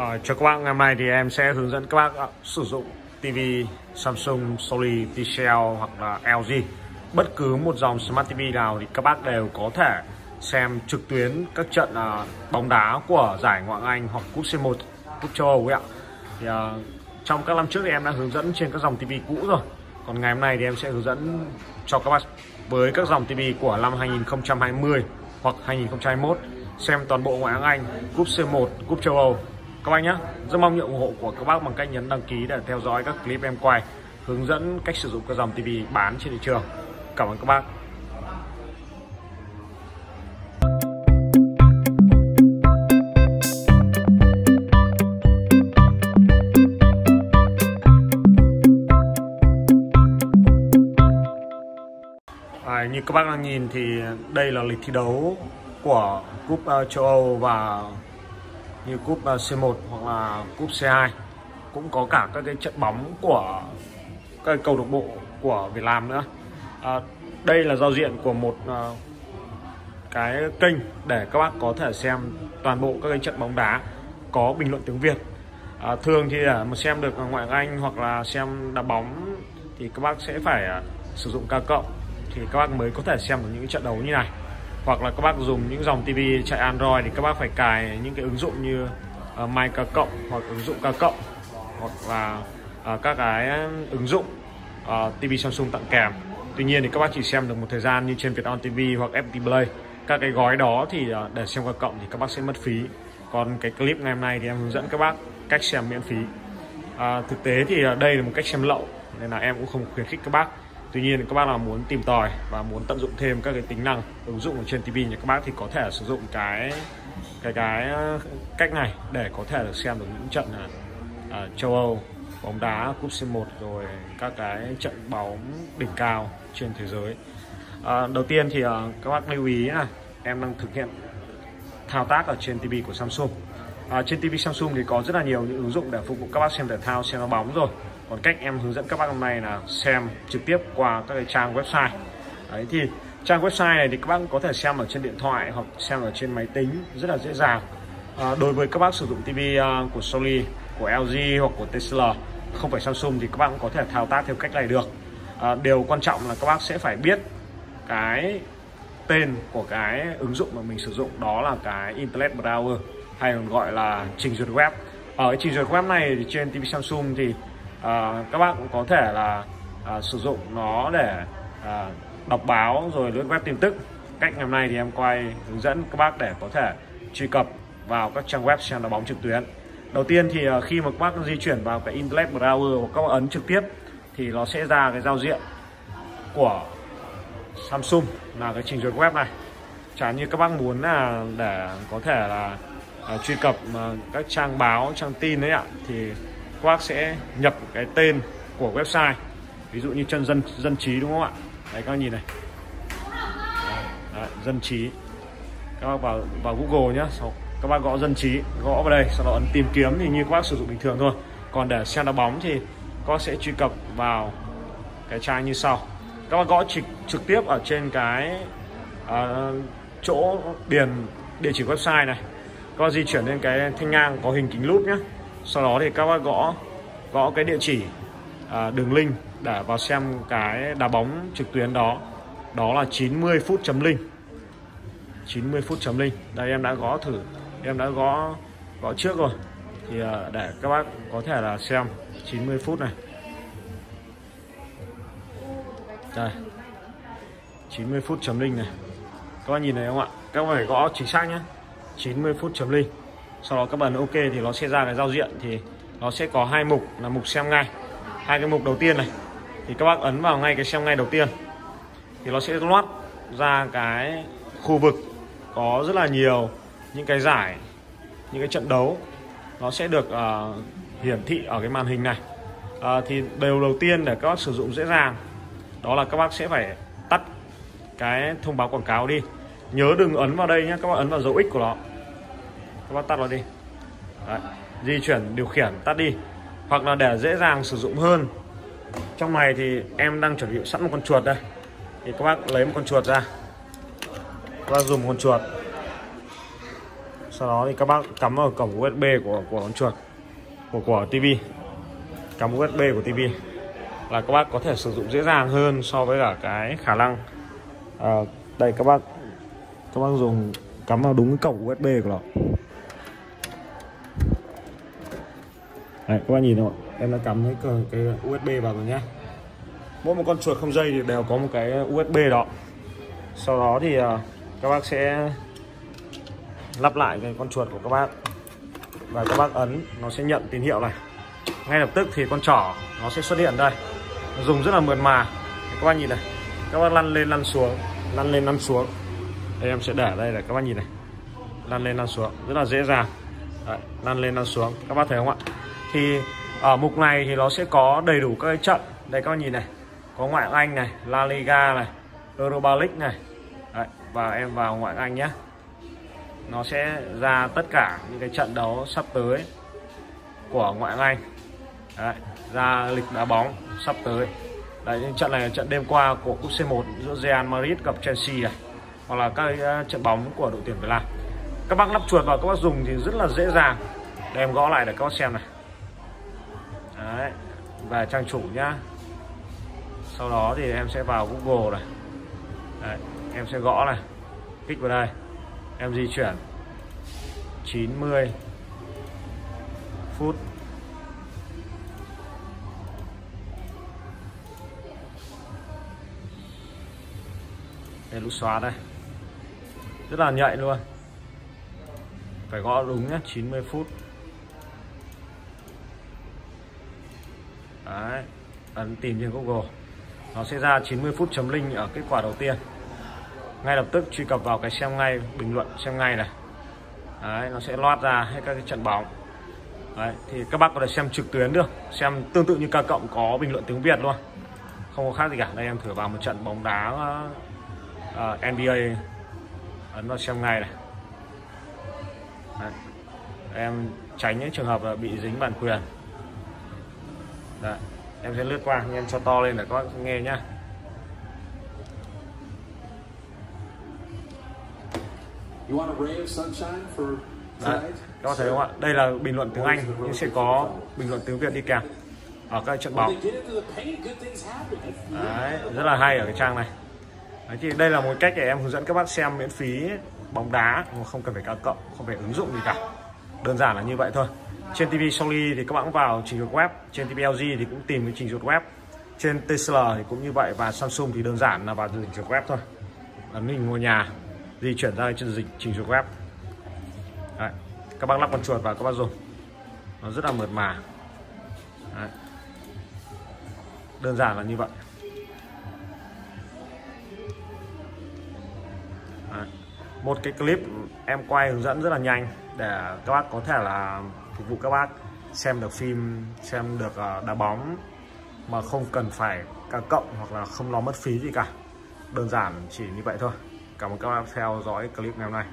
À, chào các bạn, ngày hôm nay thì em sẽ hướng dẫn các bác à, sử dụng TV Samsung, Sony, TCL hoặc là LG bất cứ một dòng Smart TV nào thì các bác đều có thể xem trực tuyến các trận à, bóng đá của giải Ngoại hạng Anh hoặc cúp C1, cúp châu Âu ấy ạ. Thì à, trong các năm trước thì em đã hướng dẫn trên các dòng TV cũ rồi. Còn ngày hôm nay thì em sẽ hướng dẫn cho các bác với các dòng TV của năm 2020 hoặc 2021 xem toàn bộ Ngoại hạng Anh, cúp C1, cúp châu Âu các bác nhé rất mong nhận ủng hộ của các bác bằng cách nhấn đăng ký để theo dõi các clip em quay hướng dẫn cách sử dụng các dòng TV bán trên thị trường. Cảm ơn các bác. À, như các bác đang nhìn thì đây là lịch thi đấu của cúp uh, ờ, châu Âu và như cúp ờ, C1 hoặc là cúp C2 cũng có cả các cái trận bóng của các cầu độc bộ của Việt Nam nữa. À, đây là giao diện của một à, cái kênh để các bác có thể xem toàn bộ các cái trận bóng đá có bình luận tiếng Việt. À, thường thì để mà xem được ngoại Anh hoặc là xem đá bóng thì các bác sẽ phải à, sử dụng ca cộng thì các bác mới có thể xem được những trận đấu như này hoặc là các bác dùng những dòng TV chạy Android thì các bác phải cài những cái ứng dụng như ờ, uh, MyCa cộng hoặc ứng dụng ca cộng hoặc là uh, các cái ứng dụng ờ, uh, TV Samsung tặng kèm. Tuy nhiên thì các bác chỉ xem được một thời gian như trên Vietnam TV hoặc FPT Play. Các cái gói đó thì uh, để xem ca cộng thì các bác sẽ mất phí. Còn cái clip ngày hôm nay thì em hướng dẫn các bác cách xem miễn phí. À, thực tế thì đây là một cách xem lậu nên là em cũng không khuyến khích các bác. Tuy nhiên các bác nào muốn tìm tòi và muốn tận dụng thêm các cái tính năng ứng dụng ở trên TV nhà các bác thì có thể sử dụng cái cái cái uh, cách này để có thể được xem được những trận ở châu Âu bóng đá cúp C1 rồi các cái trận bóng đỉnh cao trên thế giới. À, đầu tiên thì à, các bác lưu ý là em đang thực hiện thao tác ở trên TV của Samsung. À, trên TV Samsung thì có rất là nhiều những ứng dụng để phục vụ các bác xem thể thao, xem bóng rồi còn cách em hướng dẫn các bác hôm nay là xem trực tiếp qua các cái trang website. Đấy thì trang website này thì các bác có thể xem ở trên điện thoại hoặc xem ở trên máy tính rất là dễ dàng. À, đối với các bác sử dụng TV à, của Sony của LG hoặc của TCL không phải Samsung thì các bạn cũng có thể thao tác theo cách này được. À, điều quan trọng là các bác sẽ phải biết cái tên của cái ứng dụng mà mình sử dụng đó là cái Internet Browser hay còn gọi là trình duyệt web. Ở cái trình duyệt web này thì trên TV Samsung thì à, các bạn cũng có thể là à, sử dụng nó để à, đọc báo rồi lướt web tin tức. Cách ngày hôm nay thì em quay hướng dẫn các bác để có thể truy cập vào các trang web xem đá bóng trực tuyến. Đầu tiên thì à, khi mà các bác di chuyển vào cái internet browser hoặc các bác ấn trực tiếp thì nó sẽ ra cái giao diện của Samsung là cái trình duyệt web này. Chẳng như các bác muốn là để có thể là à, truy cập à, các trang báo trang tin đấy ạ thì các bác sẽ nhập cái tên của website. Ví dụ như chân dân dân trí đúng không ạ? Đấy các bác nhìn này. Đấy, dân trí các bác vào vào Google nhé sau các bác gõ dân trí gõ vào đây sau đó ấn tìm kiếm thì như các bác sử dụng bình thường thôi. Còn để xem đá bóng thì các bác sẽ truy cập vào cái trang như sau. Các bác gõ trực trực tiếp ở trên cái uh, chỗ điền địa chỉ website này. Các bác di chuyển lên cái thanh ngang có hình kính lúp nhé sau đó thì các bác gõ gõ cái địa chỉ à, đường link để vào xem cái đá bóng trực tuyến đó. Đó là 90 phút chấm linh 90 phút chấm linh đây em đã gõ thử. Em đã gõ gõ trước rồi. Thì à, để các bác có thể là xem 90 phút này. Đây. 90 phút chấm linh này. Các bác nhìn thấy không ạ? Các bác phải gõ chính xác nhé. 90 phút chấm linh sau đó các bạn ok thì nó sẽ ra cái giao diện thì nó sẽ có hai mục là mục xem ngay. Hai cái mục đầu tiên này thì các bác ấn vào ngay cái xem ngay đầu tiên. Thì nó sẽ loát ra cái khu vực có rất là nhiều những cái giải những cái trận đấu. Nó sẽ được uh, hiển thị ở cái màn hình này. Uh, thì điều đầu tiên để các bác sử dụng dễ dàng đó là các bác sẽ phải tắt cái thông báo quảng cáo đi. Nhớ đừng ấn vào đây nhé các bác ấn vào dấu x của nó các bác tắt nó đi. Đấy. di chuyển điều khiển tắt đi. Hoặc là để dễ dàng sử dụng hơn. Trong này thì em đang chuẩn bị sẵn một con chuột đây. Thì các bác lấy một con chuột ra. Các bác dùng một con chuột. Sau đó thì các bác cắm vào cổng USB của của con chuột của của TV cắm USB của TV là các bác có thể sử dụng dễ dàng hơn so với cả cái khả năng. À, đây các bác các bác dùng cắm vào đúng cái cổng USB của nó. Đấy, các bạn nhìn không em đã cắm cái, cái USB vào rồi nhá. Mỗi một con chuột không dây thì đều có một cái USB đó. Sau đó thì à, các bác sẽ lắp lại cái con chuột của các bác. Và các bác ấn nó sẽ nhận tín hiệu này. Ngay lập tức thì con trỏ nó sẽ xuất hiện đây. Nó dùng rất là mượt mà. Các bác nhìn này. Các bác lăn lên lăn xuống lăn lên lăn xuống. Đây em sẽ để đây để các bác nhìn này. Lăn lên lăn xuống. Rất là dễ dàng. Đấy, lăn lên lăn xuống. Các bác thấy không ạ? Thì ở mục này thì nó sẽ có đầy đủ các cái trận. Đây các bạn nhìn này có ngoại Anh này La Liga này Europa League này. Đấy, và em vào ngoại Anh nhé nó sẽ ra tất cả những cái trận đấu sắp tới của ngoại Anh. Đấy, ra lịch đá bóng sắp tới. Đấy, những trận này là trận đêm qua của cúp C1 giữa Real Madrid gặp Chelsea này hoặc là các ờ, trận bóng của đội tuyển Việt Nam. Các bác lắp chuột vào các bác dùng thì rất là dễ dàng. Để em gõ lại để các bác xem này về trang chủ nhá. Sau đó thì em sẽ vào Google này. Đấy, em sẽ gõ này. Kích vào đây. Em di chuyển 90 phút. Đây nút xóa đây. Rất là nhạy luôn. Phải gõ đúng nhé 90 phút. Đấy, ấn tìm trên Google. Nó sẽ ra 90 phút chấm linh ở kết quả đầu tiên. Ngay lập tức truy cập vào cái xem ngay bình luận xem ngay này. Đấy, nó sẽ loát ra hết các cái trận bóng. Đấy, thì các bác có thể xem trực tuyến được xem tương tự như ca cộng có bình luận tiếng Việt luôn. Không có khác gì cả. Đây em thử vào một trận bóng đá ờ, uh, NBA ấn vào xem ngay này. Đấy. em tránh những trường hợp là bị dính bản quyền. Đấy. em sẽ lướt qua em cho to lên để các bác nghe nhá Đấy, các bạn thấy không ạ? Đây là bình luận tiếng Anh nhưng sẽ có bình luận tiếng Việt đi kèm ở các trận bóng. Đấy, rất là hay ở cái trang này. Đấy, thì đây là một cách để em hướng dẫn các bác xem miễn phí bóng đá mà không cần phải cao cộng, không phải ứng dụng gì cả. Đơn giản là như vậy thôi. Trên TV Sony thì các bạn vào trình duyệt web, trên TV LG thì cũng tìm cái trình duyệt web. Trên TCL thì cũng như vậy và Samsung thì đơn giản là vào trình duyệt web thôi. Ấn hình ngôi nhà di chuyển ra trên dịch trình duyệt web Đấy. các bác lắp con chuột vào các bác dùng nó rất là mượt mà Đấy. đơn giản là như vậy Đấy. một cái clip em quay hướng dẫn rất là nhanh để các bác có thể là phục vụ các bác, xem được phim, xem được ờ, đá bóng mà không cần phải ca cộng hoặc là không lo mất phí gì cả. Đơn giản chỉ như vậy thôi. Cảm ơn các bác theo dõi clip ngày hôm nay.